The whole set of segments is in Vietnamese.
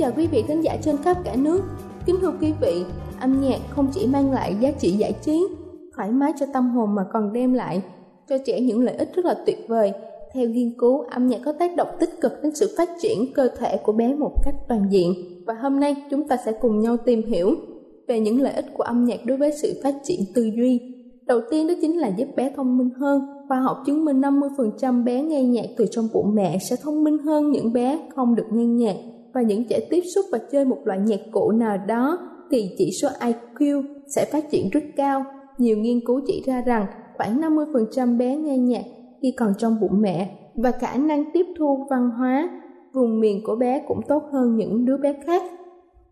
Chào quý vị khán giả trên khắp cả nước. Kính thưa quý vị, âm nhạc không chỉ mang lại giá trị giải trí, thoải mái cho tâm hồn mà còn đem lại cho trẻ những lợi ích rất là tuyệt vời. Theo nghiên cứu, âm nhạc có tác động tích cực đến sự phát triển cơ thể của bé một cách toàn diện. Và hôm nay chúng ta sẽ cùng nhau tìm hiểu về những lợi ích của âm nhạc đối với sự phát triển tư duy. Đầu tiên đó chính là giúp bé thông minh hơn. Khoa học chứng minh 50% bé nghe nhạc từ trong bụng mẹ sẽ thông minh hơn những bé không được nghe nhạc và những trẻ tiếp xúc và chơi một loại nhạc cụ nào đó, thì chỉ số IQ sẽ phát triển rất cao. Nhiều nghiên cứu chỉ ra rằng khoảng 50% bé nghe nhạc khi còn trong bụng mẹ và khả năng tiếp thu văn hóa vùng miền của bé cũng tốt hơn những đứa bé khác.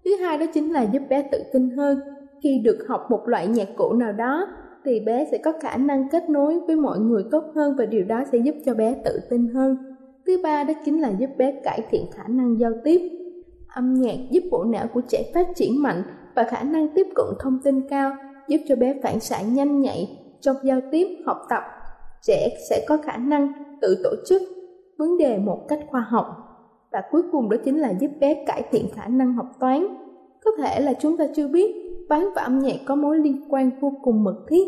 Thứ hai đó chính là giúp bé tự tin hơn. Khi được học một loại nhạc cụ nào đó, thì bé sẽ có khả năng kết nối với mọi người tốt hơn và điều đó sẽ giúp cho bé tự tin hơn. Thứ ba đó chính là giúp bé cải thiện khả năng giao tiếp. Âm nhạc giúp bộ não của trẻ phát triển mạnh và khả năng tiếp cận thông tin cao, giúp cho bé phản xạ nhanh nhạy trong giao tiếp, học tập. Trẻ sẽ có khả năng tự tổ chức vấn đề một cách khoa học. Và cuối cùng đó chính là giúp bé cải thiện khả năng học toán. Có thể là chúng ta chưa biết, toán và âm nhạc có mối liên quan vô cùng mật thiết.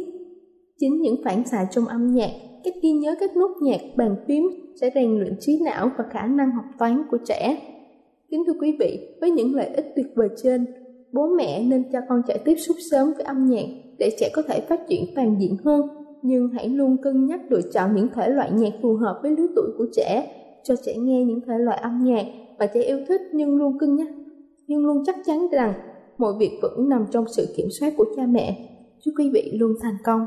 Chính những phản xạ trong âm nhạc, cách ghi nhớ các nốt nhạc bàn phím sẽ rèn luyện trí não và khả năng học toán của trẻ. Kính thưa quý vị, với những lợi ích tuyệt vời trên, bố mẹ nên cho con trẻ tiếp xúc sớm với âm nhạc để trẻ có thể phát triển toàn diện hơn. Nhưng hãy luôn cân nhắc lựa chọn những thể loại nhạc phù hợp với lứa tuổi của trẻ, cho trẻ nghe những thể loại âm nhạc mà trẻ yêu thích nhưng luôn cân nhắc, nhưng luôn chắc chắn rằng mọi việc vẫn nằm trong sự kiểm soát của cha mẹ. Chúc quý vị luôn thành công.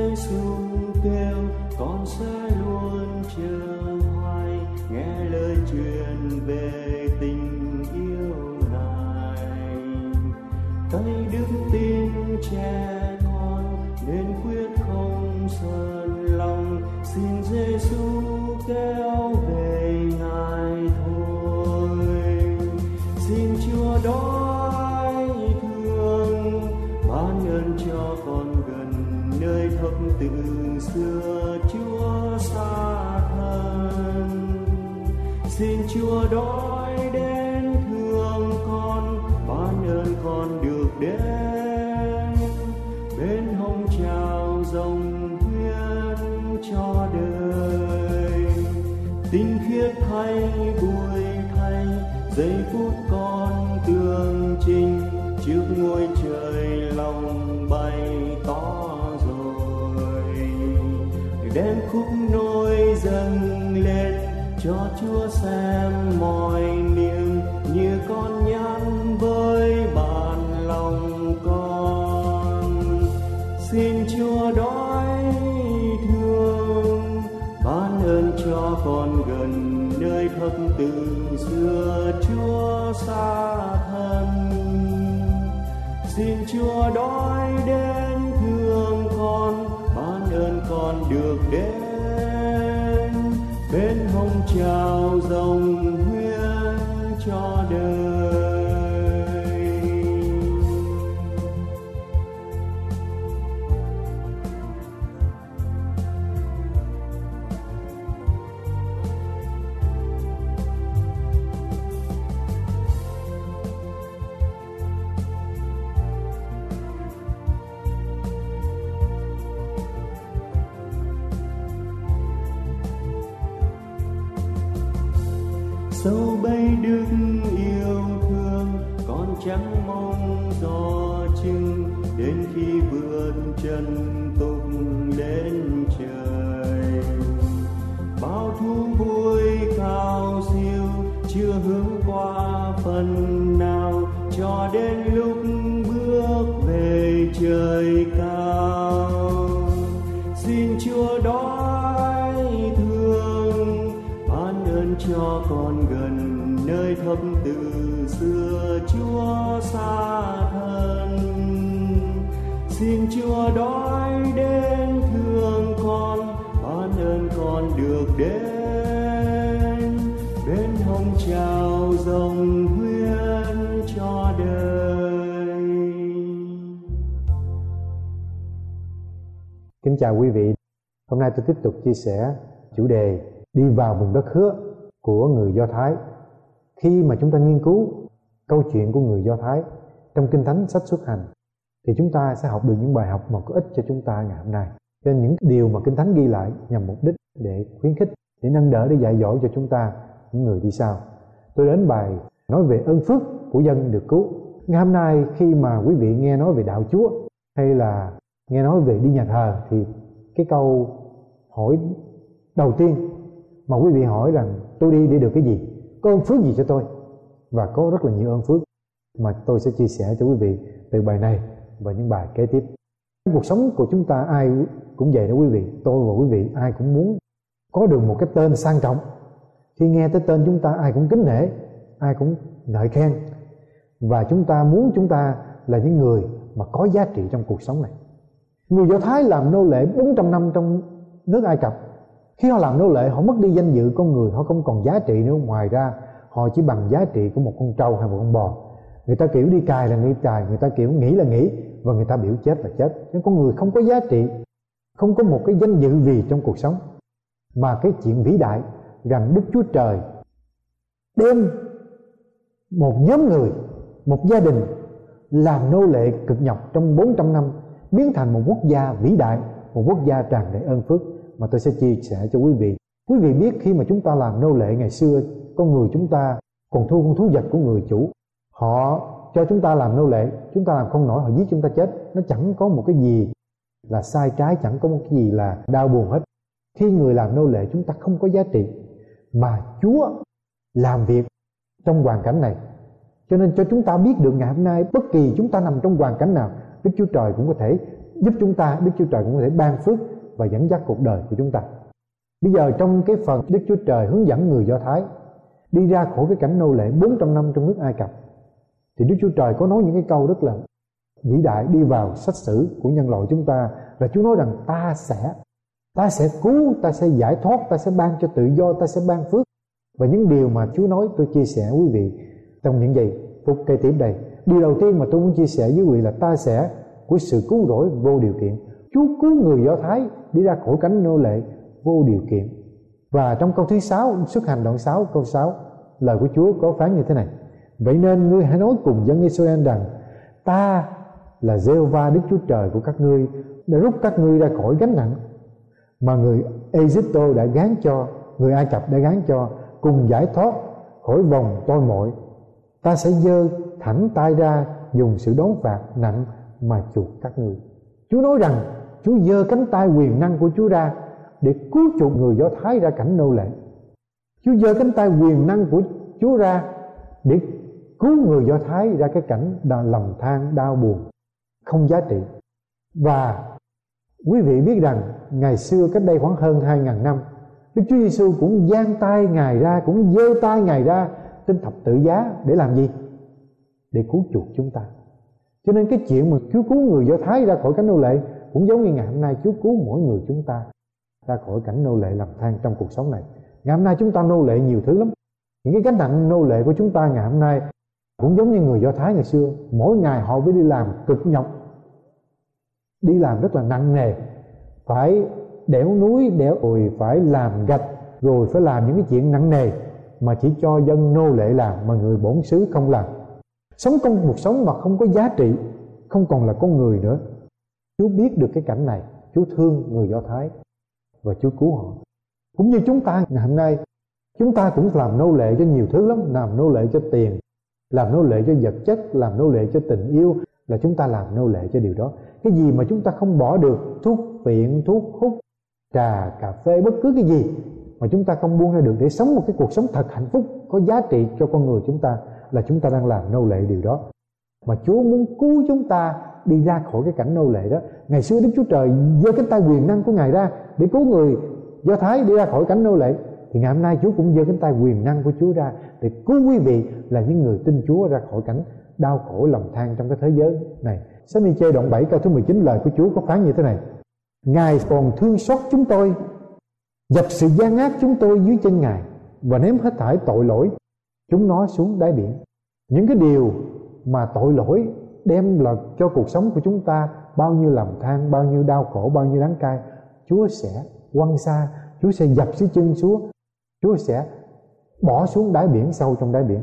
sung kêu, con sẽ luôn chờ hoài. Nghe lời truyền về tình yêu ngài tay đức tin trẻ tinh khiết thay bụi thay, giây phút con tương trình, trước ngôi trời lòng bay to rồi. Đem khúc nôi dâng lên cho chúa xem mọi thập từ xưa chúa xa thân xin chúa đói đến thương con, ban ơn con được đến. Bên hồng trào dòng huyên cho đời. Sâu bay đức yêu thương con chẳng mong gió chừng đến khi vươn chân. Ban cho con gần nơi thấp từ xưa chúa xa thân. Xin chúa đói đến thương con, ban ơn con được đến. Bên hồng trào dòng huyên cho đời. Kính chào quý vị. Hôm nay tôi tiếp tục chia sẻ chủ đề đi vào vùng đất hứa của người Do Thái. Khi mà chúng ta nghiên cứu câu chuyện của người Do Thái trong Kinh Thánh sách xuất hành thì chúng ta sẽ học được những bài học mà có ích cho chúng ta ngày hôm nay. Cho nên những điều mà Kinh Thánh ghi lại nhằm mục đích để khuyến khích, để nâng đỡ, để dạy dỗ cho chúng ta những người đi sau. Tôi đến bài nói về ơn phước của dân được cứu. Ngày hôm nay khi mà quý vị nghe nói về đạo Chúa hay là nghe nói về đi nhà thờ thì cái câu hỏi đầu tiên mà quý vị hỏi rằng tôi đi để được cái gì? Có ơn phước gì cho tôi? Và có rất là nhiều ơn phước mà tôi sẽ chia sẻ cho quý vị từ bài này và những bài kế tiếp. Trong cuộc sống của chúng ta ai cũng vậy đó quý vị. Tôi và quý vị ai cũng muốn có được một cái tên sang trọng. Khi nghe tới tên chúng ta, ai cũng kính nể, ai cũng ngợi khen. Và chúng ta muốn chúng ta là những người mà có giá trị trong cuộc sống này. Người Do Thái làm nô lệ 400 năm trong nước Ai Cập. Khi họ làm nô lệ, họ mất đi danh dự con người, Họ không còn giá trị nữa. Ngoài ra, họ chỉ bằng giá trị của một con trâu hay một con bò. Người ta kiểu đi cài là đi cài, Người ta kiểu nghĩ là nghĩ, Và người ta biểu chết là chết. Nhưng con người không có giá trị, Không có một cái danh dự gì trong cuộc sống. Mà cái chuyện vĩ đại Rằng Đức Chúa Trời Đem một nhóm người, Một gia đình Làm nô lệ cực nhọc trong 400 năm, biến thành một quốc gia vĩ đại, một quốc gia tràn đầy ơn phước mà tôi sẽ chia sẻ cho quý vị. Quý vị biết khi mà chúng ta làm nô lệ ngày xưa, con người chúng ta còn thua con thú vật của người chủ. Họ cho chúng ta làm nô lệ, chúng ta làm không nổi, họ giết chúng ta chết. Nó chẳng có một cái gì là sai trái, chẳng có một cái gì là đau buồn hết. Khi người làm nô lệ, chúng ta không có giá trị, mà chúa làm việc trong hoàn cảnh này. Cho nên cho chúng ta biết được ngày hôm nay, bất kỳ chúng ta nằm trong hoàn cảnh nào, Đức Chúa Trời cũng có thể giúp chúng ta, Đức Chúa Trời cũng có thể ban phước và dẫn dắt cuộc đời của chúng ta. Bây giờ trong cái phần Đức Chúa Trời hướng dẫn người Do Thái đi ra khỏi cái cảnh nô lệ 400 năm trong nước Ai Cập, thì Đức Chúa Trời có nói những cái câu rất là vĩ đại đi vào sách sử của nhân loại chúng ta là Chúa nói rằng ta sẽ ta sẽ cứu, ta sẽ giải thoát, ta sẽ ban cho tự do, ta sẽ ban phước. Và những điều mà Chúa nói tôi chia sẻ quý vị trong những giây phút kế tiếp đây. Điều đầu tiên mà tôi muốn chia sẻ với quý vị là ta sẽ của sự cứu rỗi vô điều kiện. Chúa cứu người Do Thái đi ra khỏi cánh nô lệ vô điều kiện. Và trong câu thứ sáu, xuất hành đoạn 6 câu 6 lời của Chúa có phán như thế này. Vậy nên ngươi hãy nói cùng dân Israel rằng, ta là Jehovah Đức Chúa Trời của các ngươi, đã rút các ngươi ra khỏi gánh nặng mà người Egypto đã gán cho, người Ai Cập đã gán cho, cùng giải thoát khỏi vòng tôi mọi ta sẽ dơ thẳng tay ra dùng sự đón phạt nặng mà chuộc các ngươi. Chúa nói rằng Chúa giơ cánh tay quyền năng của Chúa ra để cứu chuộc người Do Thái ra cảnh nô lệ. Chúa giơ cánh tay quyền năng của Chúa ra để cứu người Do Thái ra cái cảnh lầm than, đau buồn, không giá trị. Và quý vị biết rằng ngày xưa cách đây khoảng hơn 2.000 năm, Đức Chúa Giêsu cũng giang tay Ngài ra, Cũng giơ tay Ngài ra Trên thập tự giá để làm gì? Để cứu chuộc chúng ta Cho nên cái chuyện mà Chúa cứu người Do Thái ra khỏi cảnh nô lệ cũng giống như ngày hôm nay, Chúa cứu mỗi người chúng ta. Ra khỏi cảnh nô lệ lầm than trong cuộc sống này. Ngày hôm nay chúng ta nô lệ nhiều thứ lắm. Những cái gánh nặng nô lệ của chúng ta ngày hôm nay Cũng giống như người Do Thái ngày xưa. Mỗi ngày họ phải đi làm cực nhọc. Đi làm rất là nặng nề. Phải đẽo núi đẽo ồi phải làm gạch, rồi phải làm những cái chuyện nặng nề mà chỉ cho dân nô lệ làm mà người bổn xứ không làm. Sống trong cuộc sống mà không có giá trị, không còn là con người nữa. Chúa biết được cái cảnh này. Chúa thương người Do Thái và Chúa cứu họ. Cũng như chúng ta ngày hôm nay chúng ta cũng làm nô lệ cho nhiều thứ lắm. Làm nô lệ cho tiền làm nô lệ cho vật chất làm nô lệ cho tình yêu là chúng ta làm nô lệ cho điều đó. Cái gì mà chúng ta không bỏ được? Thuốc viện, thuốc hút trà cà phê bất cứ cái gì mà chúng ta không buông ra được để sống một cái cuộc sống thật hạnh phúc có giá trị cho con người chúng ta là chúng ta đang làm nô lệ điều đó. Mà Chúa muốn cứu chúng ta đi ra khỏi cái cảnh nô lệ đó ngày xưa Đức Chúa Trời giơ cánh tay quyền năng của Ngài ra để cứu người Do Thái đi ra khỏi cảnh nô lệ thì ngày hôm nay Chúa cũng giơ cánh tay quyền năng của Chúa ra để cứu quý vị là những người tin Chúa ra khỏi cảnh đau khổ, lòng than trong cái thế giới này. Sách Mi Chê đoạn 7 câu thứ 19 lời của Chúa có phán như thế này. Ngài còn thương xót chúng tôi, Dập sự gian ác chúng tôi dưới chân Ngài, Và ném hết thải tội lỗi, Chúng nó xuống đáy biển Những cái điều mà tội lỗi Đem là cho cuộc sống của chúng ta Bao nhiêu lầm than, bao nhiêu đau khổ Bao nhiêu đắng cay Chúa sẽ quăng xa Chúa sẽ dập dưới chân xuống Chúa sẽ bỏ xuống đáy biển sâu trong đáy biển.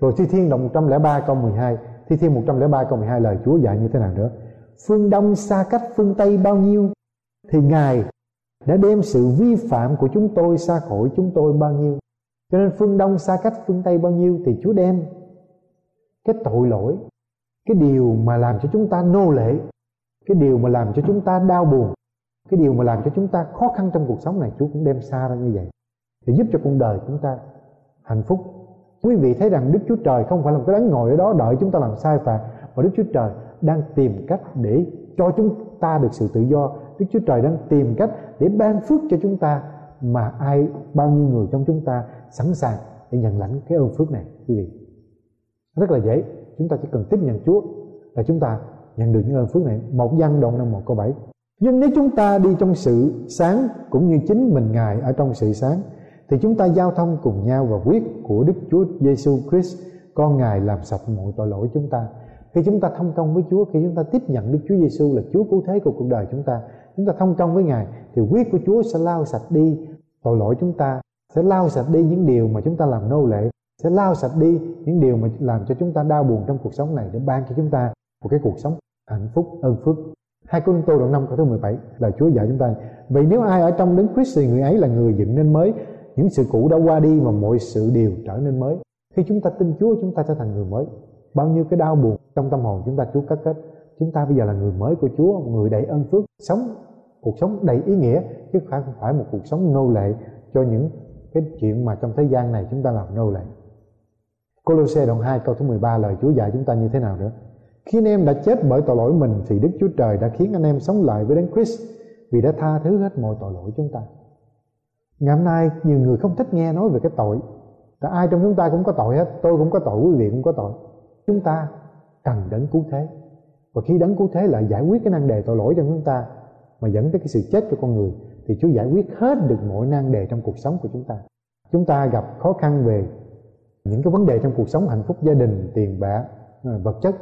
Rồi Thi Thiên động 103 câu 12 Thi Thiên 103 câu 12 lời Chúa dạy như thế nào nữa? Phương Đông xa cách phương Tây bao nhiêu thì Ngài đã đem sự vi phạm của chúng tôi xa khỏi chúng tôi bao nhiêu. Cho nên phương Đông xa cách phương Tây bao nhiêu thì Chúa đem cái tội lỗi cái điều mà làm cho chúng ta nô lệ, cái điều mà làm cho chúng ta đau buồn, cái điều mà làm cho chúng ta khó khăn trong cuộc sống này, Chúa cũng đem xa ra như vậy. Để giúp cho cuộc đời chúng ta hạnh phúc. Quý vị thấy rằng Đức Chúa Trời không phải là một cái đáng ngồi ở đó đợi chúng ta làm sai phạm, mà Đức Chúa Trời đang tìm cách để cho chúng ta được sự tự do. Đức Chúa Trời đang tìm cách để ban phước cho chúng ta, mà ai, bao nhiêu người trong chúng ta sẵn sàng để nhận lãnh cái ơn phước này, quý vị. Rất là dễ chúng ta chỉ cần tiếp nhận Chúa là chúng ta nhận được những ơn phước này. Một dân đoạn năm một câu bảy. Nhưng nếu chúng ta đi trong sự sáng cũng như chính mình, Ngài ở trong sự sáng, thì chúng ta giao thông cùng nhau và quyết của Đức Chúa Giêsu Christ, con Ngài làm sạch mọi tội lỗi chúng ta. Khi chúng ta thông công với Chúa, khi chúng ta tiếp nhận Đức Chúa Giêsu là Chúa cứu thế của cuộc đời chúng ta chúng ta thông công với Ngài, thì quyết của Chúa sẽ lau sạch đi tội lỗi chúng ta, sẽ lau sạch đi những điều mà chúng ta làm nô lệ sẽ lao sạch đi những điều mà làm cho chúng ta đau buồn trong cuộc sống này, để ban cho chúng ta một cái cuộc sống hạnh phúc ơn phước. Hai Cô Tô đoạn 5 câu thứ 17 là Chúa dạy chúng ta vậy nếu ai ở trong đấng Christ thì người ấy là người dựng nên mới. Những sự cũ đã qua đi mà mọi sự đều trở nên mới. Khi chúng ta tin Chúa, chúng ta sẽ thành người mới. Bao nhiêu cái đau buồn trong tâm hồn chúng ta, Chúa cắt kết chúng ta bây giờ là người mới của Chúa, người đầy ơn phước, sống cuộc sống đầy ý nghĩa, chứ không phải một cuộc sống nô lệ cho những cái chuyện mà trong thế gian này chúng ta làm nô lệ. Colosse đoạn 2 câu thứ 13 lời Chúa dạy chúng ta như thế nào nữa? Khi anh em đã chết bởi tội lỗi mình, thì Đức Chúa Trời đã khiến anh em sống lại với Đấng Christ, vì đã tha thứ hết mọi tội lỗi chúng ta. Ngày hôm nay, nhiều người không thích nghe nói về cái tội. Tại ai trong chúng ta cũng có tội hết, tôi cũng có tội, quý vị cũng có tội. Chúng ta cần đấng cứu thế. Và khi đấng cứu thế lại giải quyết cái nan đề tội lỗi cho chúng ta, mà dẫn tới cái sự chết cho con người, thì Chúa giải quyết hết được mọi nan đề trong cuộc sống của chúng ta. Chúng ta gặp khó khăn về những cái vấn đề trong cuộc sống hạnh phúc gia đình, tiền bạc ờ, vật chất,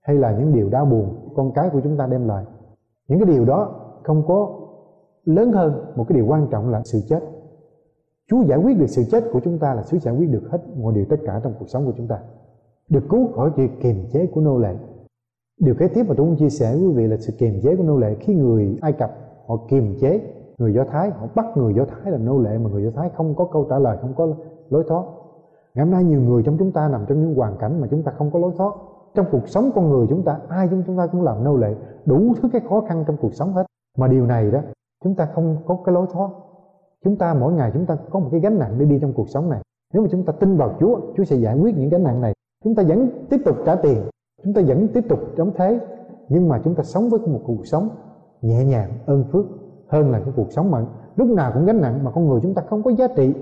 hay là những điều đau buồn con cái của chúng ta đem lại. Những cái điều đó không có lớn hơn một cái điều quan trọng là sự chết. Chúa giải quyết được sự chết của chúng ta là Chúa giải quyết được hết mọi điều tất cả trong cuộc sống của chúng ta. Được cứu khỏi việc kiềm chế của nô lệ. Điều kế tiếp mà tôi muốn chia sẻ với quý vị là sự kiềm chế của nô lệ. Khi người Ai Cập họ kiềm chế người Do Thái, họ bắt người Do Thái là nô lệ mà người Do Thái không có câu trả lời, không có lối thoát ngày hôm nay nhiều người trong chúng ta nằm trong những hoàn cảnh mà chúng ta không có lối thoát. Trong cuộc sống con người chúng ta, ai trong chúng ta cũng làm nô lệ, đủ thứ cái khó khăn trong cuộc sống hết. Mà điều này đó, chúng ta không có cái lối thoát. Chúng ta mỗi ngày chúng ta có một cái gánh nặng để đi trong cuộc sống này. Nếu mà chúng ta tin vào Chúa Chúa sẽ giải quyết những gánh nặng này. Chúng ta vẫn tiếp tục trả tiền, chúng ta vẫn tiếp tục đóng thế, nhưng mà chúng ta sống với một cuộc sống nhẹ nhàng, ơn phước hơn là cái cuộc sống mà lúc nào cũng gánh nặng mà con người chúng ta không có giá trị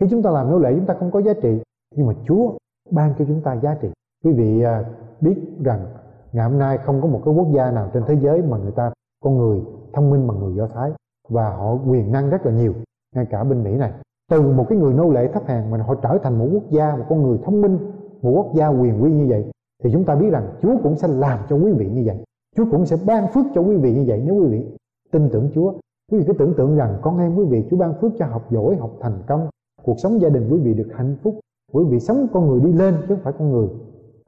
khi chúng ta làm nô lệ, chúng ta không có giá trị. Nhưng mà Chúa ban cho chúng ta giá trị. Quý vị à, biết rằng ngày hôm nay không có một cái quốc gia nào trên thế giới mà người ta, con người thông minh bằng người Do Thái. Và họ quyền năng rất là nhiều, ngay cả bên Mỹ này. Từ một cái người nô lệ thấp hèn mà họ trở thành một quốc gia, một con người thông minh, một quốc gia quyền quy như vậy, thì chúng ta biết rằng Chúa cũng sẽ làm cho quý vị như vậy. Chúa cũng sẽ ban phước cho quý vị như vậy. Nếu quý vị tin tưởng Chúa, quý vị cứ tưởng tượng rằng con em quý vị Chúa ban phước cho học giỏi, học thành công cuộc sống gia đình quý vị được hạnh phúc. Quý vị sống con người đi lên chứ không phải con người.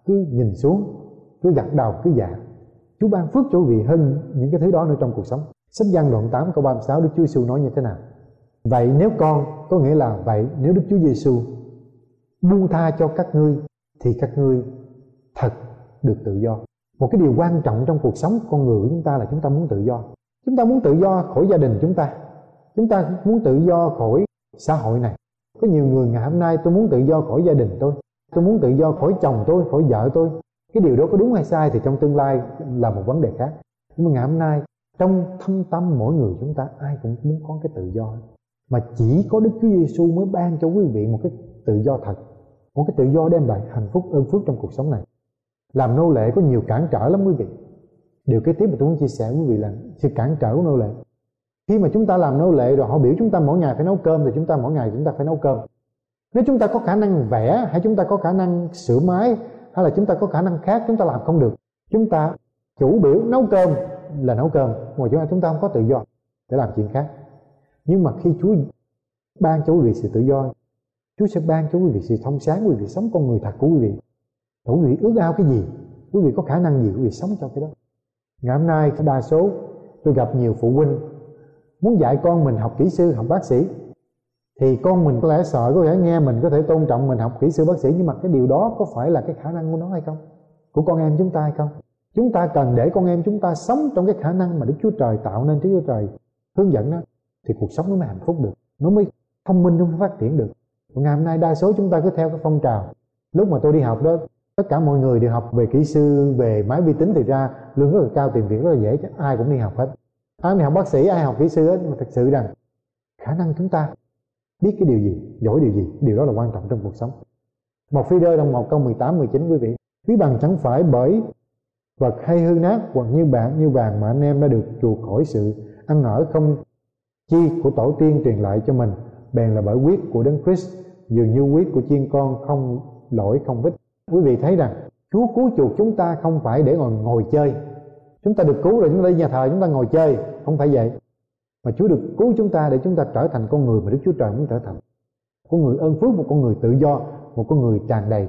Cứ nhìn xuống, cứ gật đầu, cứ dạ Chúa ban phước cho quý vị hơn những cái thứ đó nữa trong cuộc sống. Sách văn đoạn 8 câu 36 Đức Chúa Giêsu nói như thế nào? Vậy nếu con, có nghĩa là vậy, nếu Đức Chúa Giêsu buông tha cho các ngươi, thì các ngươi thật được tự do. Một cái điều quan trọng trong cuộc sống con người của chúng ta là chúng ta muốn tự do. Chúng ta muốn tự do khỏi gia đình chúng ta. Chúng ta muốn tự do khỏi xã hội này có nhiều người ngày hôm nay tôi muốn tự do khỏi gia đình tôi tôi muốn tự do khỏi chồng tôi, khỏi vợ tôi. Cái điều đó có đúng hay sai thì trong tương lai là một vấn đề khác. Nhưng mà ngày hôm nay, trong thâm tâm mỗi người chúng ta, ai cũng muốn có cái tự do. Mà chỉ có Đức Chúa Giêsu mới ban cho quý vị một cái tự do thật, một cái tự do đem lại hạnh phúc, ơn phước trong cuộc sống này. Làm nô lệ có nhiều cản trở lắm quý vị. Điều kế tiếp mà tôi muốn chia sẻ với quý vị là sự cản trở của nô lệ khi mà chúng ta làm nô lệ rồi, họ biểu chúng ta mỗi ngày phải nấu cơm thì chúng ta mỗi ngày chúng ta phải nấu cơm. Nếu chúng ta có khả năng vẽ, hay chúng ta có khả năng sửa máy, hay là chúng ta có khả năng khác, chúng ta làm không được. Chúng ta chủ biểu nấu cơm là nấu cơm ngoài chúng ta chúng ta không có tự do để làm chuyện khác. Nhưng mà khi Chúa ban cho quý vị sự tự do, Chúa sẽ ban cho quý vị sự thông sáng, quý vị sống con người thật của quý vị. Và quý vị ước ao cái gì? Quý vị có khả năng gì? Quý vị sống cho cái đó. Ngày hôm nay, đa số, tôi gặp nhiều phụ huynh muốn dạy con mình học kỹ sư, học bác sĩ, thì con mình có lẽ sợ, có thể nghe mình có thể tôn trọng mình học kỹ sư, bác sĩ, nhưng mà cái điều đó có phải là cái khả năng của nó hay không? Của con em chúng ta hay không? Chúng ta cần để con em chúng ta sống trong cái khả năng mà Đức Chúa Trời tạo nên, Đức Chúa Trời hướng dẫn đó, thì cuộc sống nó mới hạnh phúc được, nó mới thông minh, nó mới phát triển được. Ngày hôm nay, đa số chúng ta cứ theo cái phong trào. Lúc mà tôi đi học đó, tất cả mọi người đều học về kỹ sư, về máy vi tính, thì ra lương rất là cao tiền việc rất là dễ, chứ ai cũng đi học hết ai đi học bác sĩ ai học kỹ sư ấy, nhưng mà thật sự rằng khả năng chúng ta biết cái điều gì giỏi điều gì điều đó là quan trọng trong cuộc sống. Một phi đơ đồng một câu 18 19 quý vị quý bằng chẳng phải bởi vật hay hư nát hoặc như bạn như vàng mà anh em đã được chuộc khỏi sự ăn ở không chi của tổ tiên truyền lại cho mình. Bèn là bởi quyết của đấng Christ dường như quyết của chiên con không lỗi không vít quý vị thấy rằng Chúa cứu chuộc chúng ta không phải để ngồi ngồi chơi chúng ta được cứu rồi chúng ta đi nhà thờ, chúng ta ngồi chơi. Không phải vậy. Mà Chúa được cứu chúng ta để chúng ta trở thành con người mà Đức Chúa Trời muốn trở thành. Con người ơn phước, một con người tự do, một con người tràn đầy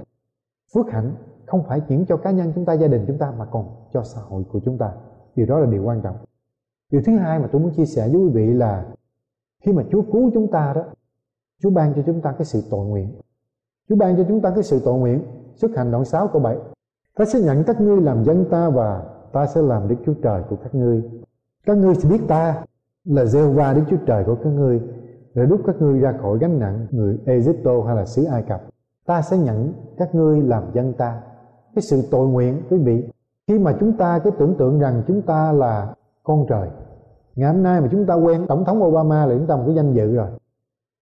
phước hạnh. Không phải chỉ cho cá nhân chúng ta, gia đình chúng ta, mà còn cho xã hội của chúng ta. Điều đó là điều quan trọng. Điều thứ hai mà tôi muốn chia sẻ với quý vị là khi mà Chúa cứu chúng ta đó, Chúa ban cho chúng ta cái sự tội nguyện. Chúa ban cho chúng ta cái sự tội nguyện xuất hành đoạn 6 câu 7 Ta sẽ nhận các ngươi làm dân ta và ta sẽ làm Đức Chúa Trời của các ngươi. Các ngươi sẽ biết ta là giê va Đức Chúa Trời của các ngươi. Để đúc các ngươi ra khỏi gánh nặng người Egypto hay là xứ Ai Cập ta sẽ nhận các ngươi làm dân ta. Cái sự tội nguyện quý vị khi mà chúng ta cứ tưởng tượng rằng chúng ta là con trời ngày hôm nay mà chúng ta quen tổng thống Obama là chúng ta một cái danh dự rồi.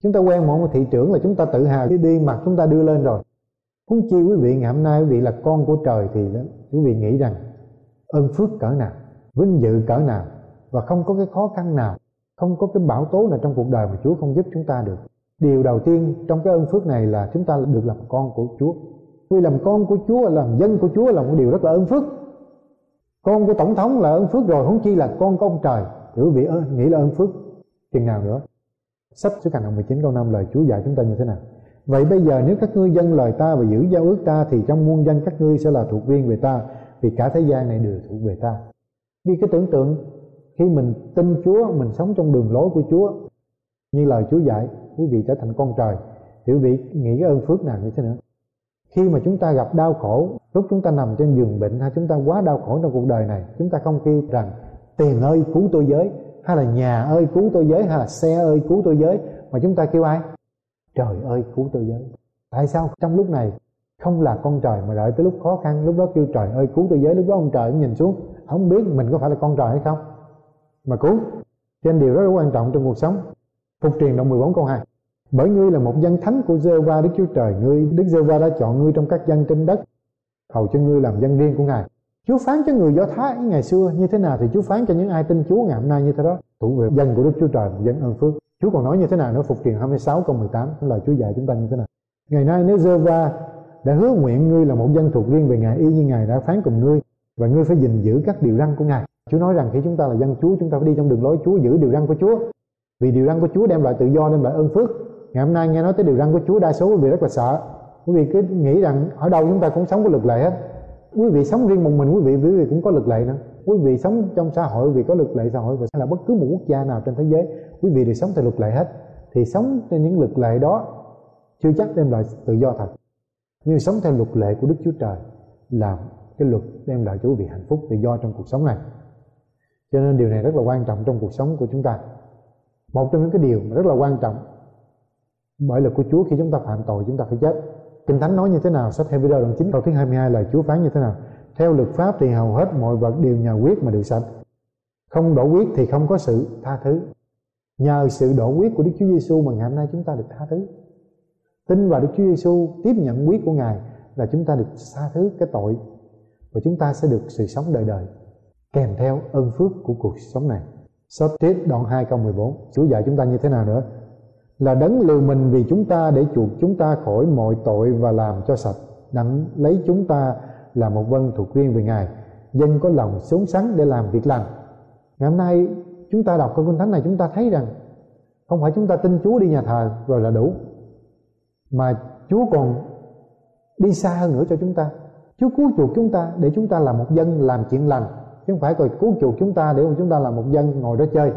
Chúng ta quen một thị trưởng là chúng ta tự hào cái đi mặt chúng ta đưa lên rồi. Huống chi quý vị ngày hôm nay quý vị là con của trời thì đó, quý vị nghĩ rằng ơn phước cỡ nào vinh dự cỡ nào và không có cái khó khăn nào không có cái bão tố nào trong cuộc đời mà Chúa không giúp chúng ta được. Điều đầu tiên trong cái ơn phước này là chúng ta được làm con của Chúa. Vì làm con của Chúa làm dân của Chúa là một điều rất là ơn phước. Con của tổng thống là ơn phước rồi không chi là con của ông trời. Thì quý vị ơi, nghĩ là ơn phước. Chừng nào nữa? Sách số hành động 19 câu 5 lời Chúa dạy chúng ta như thế nào? Vậy bây giờ nếu các ngươi dân lời ta và giữ giao ước ta thì trong muôn dân các ngươi sẽ là thuộc riêng về ta vì cả thế gian này đều thuộc về ta. Vì cái tưởng tượng, khi mình tin Chúa, mình sống trong đường lối của Chúa, như lời Chúa dạy, quý vị trở thành con trời. Thì quý vị nghĩ ơn phước nào như thế nữa? Khi mà chúng ta gặp đau khổ, lúc chúng ta nằm trên giường bệnh hay chúng ta quá đau khổ trong cuộc đời này, chúng ta không kêu rằng, tiền ơi, cứu tôi giới hay là, nhà ơi, cứu tôi giới hay là, xe ơi, cứu tôi giới mà chúng ta kêu ai? Trời ơi, cứu tôi giới tại sao trong lúc này không là con trời mà đợi tới lúc khó khăn, lúc đó kêu trời ơi, cứu tôi giới lúc đó ông trời nhìn xuống, không biết mình có phải là con trời hay không. Mà cứu. Cho nên điều rất là quan trọng trong cuộc sống. Phục truyền động 14 câu 2 bởi ngươi là một dân thánh của giê va đức chúa trời ngươi, đức giê va đã chọn ngươi trong các dân trên đất. Hầu cho ngươi làm dân riêng của ngài. Chúa phán cho người do thái ngày xưa như thế nào thì chúa phán cho những ai tin chúa ngày hôm nay như thế đó. Thủ về dân của đức chúa trời một dân ơn phước. Chúa còn nói như thế nào nữa? Phục truyền 26 câu 18 là chúa dạy chúng ta như thế nào? Ngày nay nếu giê va đã hứa nguyện ngươi là một dân thuộc riêng về ngài, y như ngài đã phán cùng ngươi, và ngươi phải gìn giữ các điều răn của ngài. Chúa nói rằng khi chúng ta là dân chúa, chúng ta phải đi trong đường lối chúa, giữ điều răn của chúa. Vì điều răn của chúa đem lại tự do, đem lại ơn phước. Ngày hôm nay nghe nói tới điều răn của Chúa, đa số quý vị rất là sợ. Quý vị cứ nghĩ rằng, ở đâu chúng ta cũng sống có luật lệ hết? Quý vị sống riêng một mình, quý vị quý vị cũng có luật lệ nữa. Quý vị sống trong xã hội, quý vị có luật lệ xã hội, và là bất cứ một quốc gia nào trên thế giới, quý vị đều sống theo luật lệ hết. Thì sống theo những luật lệ đó chưa chắc đem lại tự do thật nhưng sống theo luật lệ của Đức Chúa Trời là cái luật đem lại cho quý vị hạnh phúc tự do trong cuộc sống này. Cho nên điều này rất là quan trọng trong cuộc sống của chúng ta. Một trong những cái điều mà rất là quan trọng bởi lực của Chúa khi chúng ta phạm tội, chúng ta phải chết. Kinh Thánh nói như thế nào? Sách Hebrew video đoạn 9 câu thứ 22 là Chúa phán như thế nào? Theo luật pháp thì hầu hết mọi vật đều nhờ quyết mà được sạch không đổ quyết thì không có sự tha thứ. Nhờ sự đổ quyết của Đức Chúa Giêsu mà ngày hôm nay chúng ta được tha thứ tin vào Đức Chúa Giêsu tiếp nhận quyết của Ngài là chúng ta được tha thứ cái tội và chúng ta sẽ được sự sống đời đời kèm theo ơn phước của cuộc sống này. Sách tiết đoạn 2 câu 14 Chúa dạy chúng ta như thế nào nữa? Là đấng liều mình vì chúng ta để chuộc chúng ta khỏi mọi tội và làm cho sạch đặng lấy chúng ta là một vân thuộc riêng về ngài, dân có lòng sống sắn để làm việc lành. Ngày hôm nay, chúng ta đọc câu kinh thánh này, chúng ta thấy rằng không phải chúng ta tin Chúa đi nhà thờ rồi là đủ mà Chúa còn đi xa hơn nữa cho chúng ta. Chúa cứu chuộc chúng ta để chúng ta là một dân làm chuyện lành. Chứ không phải rồi cứu chuộc chúng ta để chúng ta là một dân ngồi đó chơi.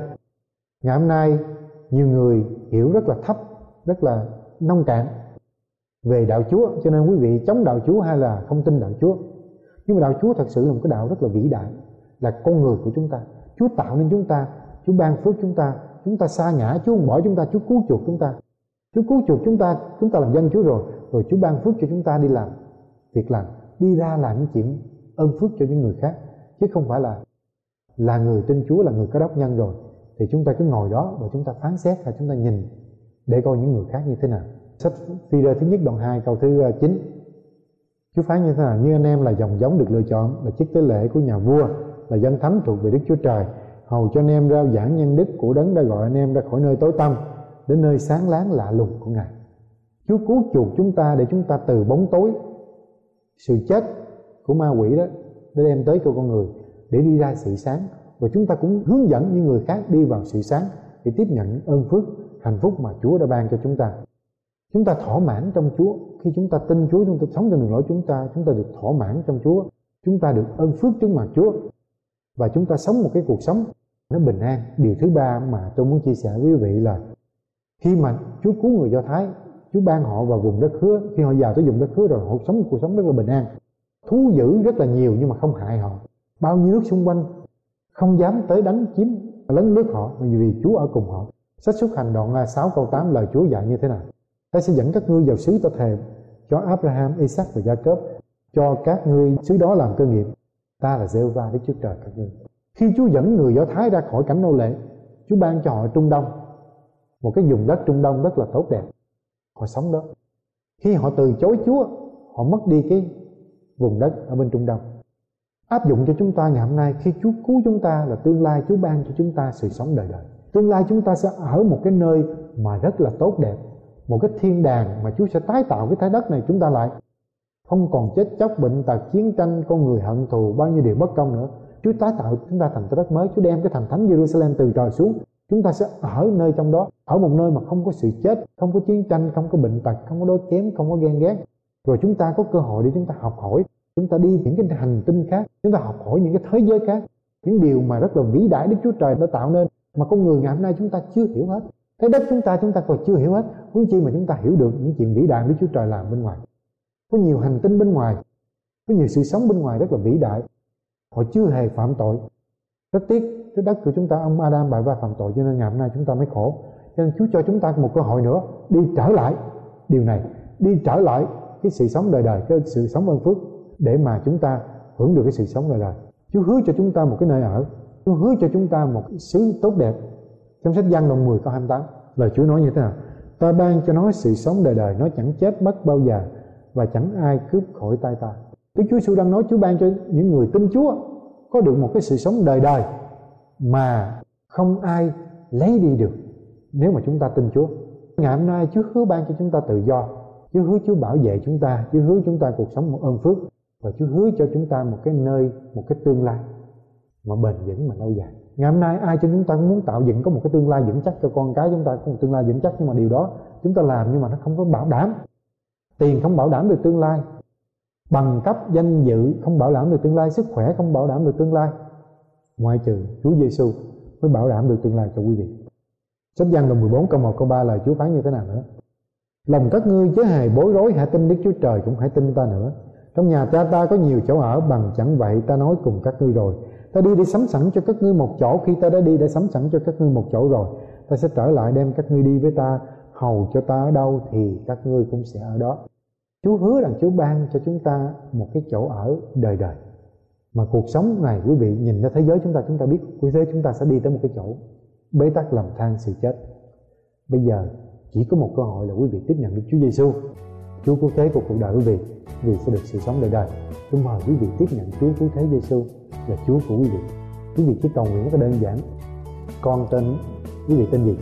Ngày hôm nay, nhiều người hiểu rất là thấp, rất là nông cạn về đạo Chúa. Cho nên quý vị chống đạo Chúa hay là không tin đạo Chúa? Nhưng mà đạo Chúa thật sự là một cái đạo rất là vĩ đại, là con người của chúng ta. Chúa tạo nên chúng ta, Chúa ban phước chúng ta chúng ta xa ngã, Chúa không bỏ chúng ta, Chúa cứu chuộc chúng ta. Chúa cứu chuộc chúng ta chúng ta làm dân Chúa rồi. Rồi Chúa ban phước cho chúng ta đi làm việc làm, đi ra làm những chuyện ơn phước cho những người khác. Chứ không phải là là người tin Chúa, là người có đốc nhân rồi. Thì chúng ta cứ ngồi đó và chúng ta phán xét và chúng ta nhìn để coi những người khác như thế nào. Sách phi rơ thứ nhất đoạn 2 câu thứ ờ, 9 Chúa phán như thế nào? Như anh em là dòng giống được lựa chọn, là chức tế lễ của nhà vua, là dân thánh thuộc về Đức Chúa Trời. Hầu cho anh em rao giảng nhân đức của đấng đã gọi anh em ra khỏi nơi tối tăm đến nơi sáng láng lạ lùng của Ngài. Chúa cứu chuộc chúng ta để chúng ta từ bóng tối. Sự chết của ma quỷ đó để đem tới cho con người để đi ra sự sáng. Và chúng ta cũng hướng dẫn những người khác đi vào sự sáng để tiếp nhận ơn phước, hạnh phúc mà Chúa đã ban cho chúng ta. Chúng ta thỏa mãn trong Chúa. Khi chúng ta tin Chúa, chúng ta sống trong đường lối chúng ta chúng ta được thỏa mãn trong Chúa. Chúng ta được ơn phước trước mặt Chúa. Và chúng ta sống một cái cuộc sống nó bình an. Điều thứ ba mà tôi muốn chia sẻ với quý vị là khi mà Chúa cứu người Do Thái Chúa ban họ vào vùng đất hứa. Khi họ vào tới vùng đất hứa rồi họ sống một cuộc sống rất là bình an. Thú dữ rất là nhiều nhưng mà không hại họ. Bao nhiêu nước xung quanh không dám tới đánh chiếm lấn lướt họ vì Chúa ở cùng họ. Sách xuất hành đoạn 6 câu 8 lời Chúa dạy như thế nào? Ta sẽ dẫn các ngươi vào xứ ta thề cho Abraham, Isaac và Jacob cho các ngươi xứ đó làm cơ nghiệp. Ta là giê va Đức Chúa Trời các ngươi. Khi Chúa dẫn người Do Thái ra khỏi cảnh nô lệ Chúa ban cho họ Trung Đông một cái vùng đất Trung Đông rất là tốt đẹp. Họ sống đó. Khi họ từ chối Chúa, họ mất đi cái vùng đất ở bên Trung Đông. Áp dụng cho chúng ta ngày hôm nay, khi Chúa cứu chúng ta là tương lai Chúa ban cho chúng ta sự sống đời đời. Tương lai chúng ta sẽ ở một cái nơi mà rất là tốt đẹp, một cái thiên đàng mà Chúa sẽ tái tạo cái thái đất này chúng ta lại. Không còn chết chóc, bệnh tật, chiến tranh, con người hận thù, bao nhiêu điều bất công nữa. Chúa tái tạo chúng ta thành đất mới, Chúa đem cái thành thánh Jerusalem từ trời xuống chúng ta sẽ ở nơi trong đó, ở một nơi mà không có sự chết, không có chiến tranh, không có bệnh tật, không có đói kém, không có ghen ghét. Rồi chúng ta có cơ hội để chúng ta học hỏi, chúng ta đi những cái hành tinh khác, chúng ta học hỏi những cái thế giới khác. Những điều mà rất là vĩ đại Đức Chúa Trời đã tạo nên, mà con người ngày hôm nay chúng ta chưa hiểu hết. Cái đất chúng ta chúng ta còn chưa hiểu hết. Huống chi mà chúng ta hiểu được những chuyện vĩ đại Đức Chúa Trời làm bên ngoài. Có nhiều hành tinh bên ngoài, có nhiều sự sống bên ngoài rất là vĩ đại. Họ chưa hề phạm tội. Rất tiếc cái đất của chúng ta, ông Adam bại va phạm tội cho nên ngày hôm nay chúng ta mới khổ. Cho nên Chúa cho chúng ta một cơ hội nữa, đi trở lại. Điều này, đi trở lại cái sự sống đời đời, cái sự sống ơn phước để mà chúng ta hưởng được cái sự sống đời đời. Chúa hứa cho chúng ta một cái nơi ở. Chúa hứa cho chúng ta một xứ tốt đẹp. Trong sách Giăng đoạn 10 câu 28 lời Chúa nói như thế nào? Ta ban cho nó sự sống đời đời, nó chẳng chết mất bao giờ và chẳng ai cướp khỏi tay ta. Đức Chúa Giêsu đang nói, Chúa ban cho những người tin Chúa có được một cái sự sống đời đời mà không ai lấy đi được nếu mà chúng ta tin Chúa. Ngày hôm nay Chúa hứa ban cho chúng ta tự do, Chúa hứa Chúa bảo vệ chúng ta, Chúa hứa chúng ta cuộc sống một ơn phước. Và Chúa hứa cho chúng ta một cái nơi, một cái tương lai mà bền vững mà lâu dài. Ngày hôm nay ai cho chúng ta cũng muốn tạo dựng có một cái tương lai vững chắc cho con cái chúng ta có một tương lai vững chắc. Nhưng mà điều đó chúng ta làm nhưng mà nó không có bảo đảm. Tiền không bảo đảm được tương lai, bằng cấp danh dự không bảo đảm được tương lai, sức khỏe không bảo đảm được tương lai ngoại trừ Chúa Giêsu mới bảo đảm được tương lai cho quý vị. Sách Giăng đoạn 14 câu 1 câu 3 lời Chúa phán như thế nào nữa? Lòng các ngươi chớ hề bối rối, hãy tin Đức Chúa Trời cũng hãy tin ta nữa. Trong nhà cha ta có nhiều chỗ ở, bằng chẳng vậy ta nói cùng các ngươi rồi. Ta đi để sắm sẵn cho các ngươi một chỗ, khi ta đã đi để sắm sẵn cho các ngươi một chỗ rồi. Ta sẽ trở lại đem các ngươi đi với ta hầu cho ta ở đâu thì các ngươi cũng sẽ ở đó. Chúa hứa rằng Chúa ban cho chúng ta một cái chỗ ở đời đời mà cuộc sống này, quý vị nhìn ra thế giới chúng ta chúng ta biết thế giới chúng ta sẽ đi tới một cái chỗ bế tắc lầm than sự chết. Bây giờ chỉ có một cơ hội là quý vị tiếp nhận được Chúa Giêsu Chúa cứu thế của cuộc đời quý vị, vì sẽ được sự sống đời đời. Tôi mời quý vị tiếp nhận Chúa cứu thế Giêsu là Chúa của quý vị. Quý vị chỉ cầu nguyện rất là đơn giản. Con tên, quý vị tên gì?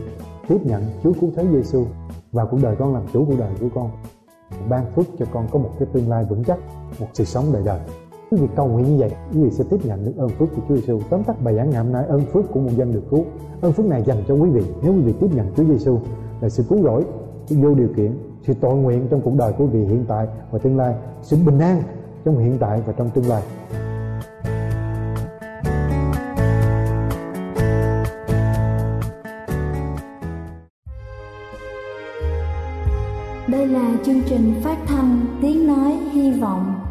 Tiếp nhận Chúa cứu thế Giêsu và cuộc đời con, làm chủ cuộc đời của con. Ban phước cho con có một cái tương lai vững chắc, một sự sống đời đời. Quý vị cầu nguyện như vậy, quý vị sẽ tiếp nhận được ơn phước của Chúa Giêsu. Tóm tắt bài giảng ngày hôm nay ơn phước của một dân được cứu. Ơn phước này dành cho quý vị nếu quý vị tiếp nhận Chúa Giêsu là sự cứu rỗi vô điều kiện, sự tội nguyện trong cuộc đời của quý vị hiện tại và tương lai, sự bình an trong hiện tại và trong tương lai. Đây là chương trình phát thanh Tiếng Nói Hy Vọng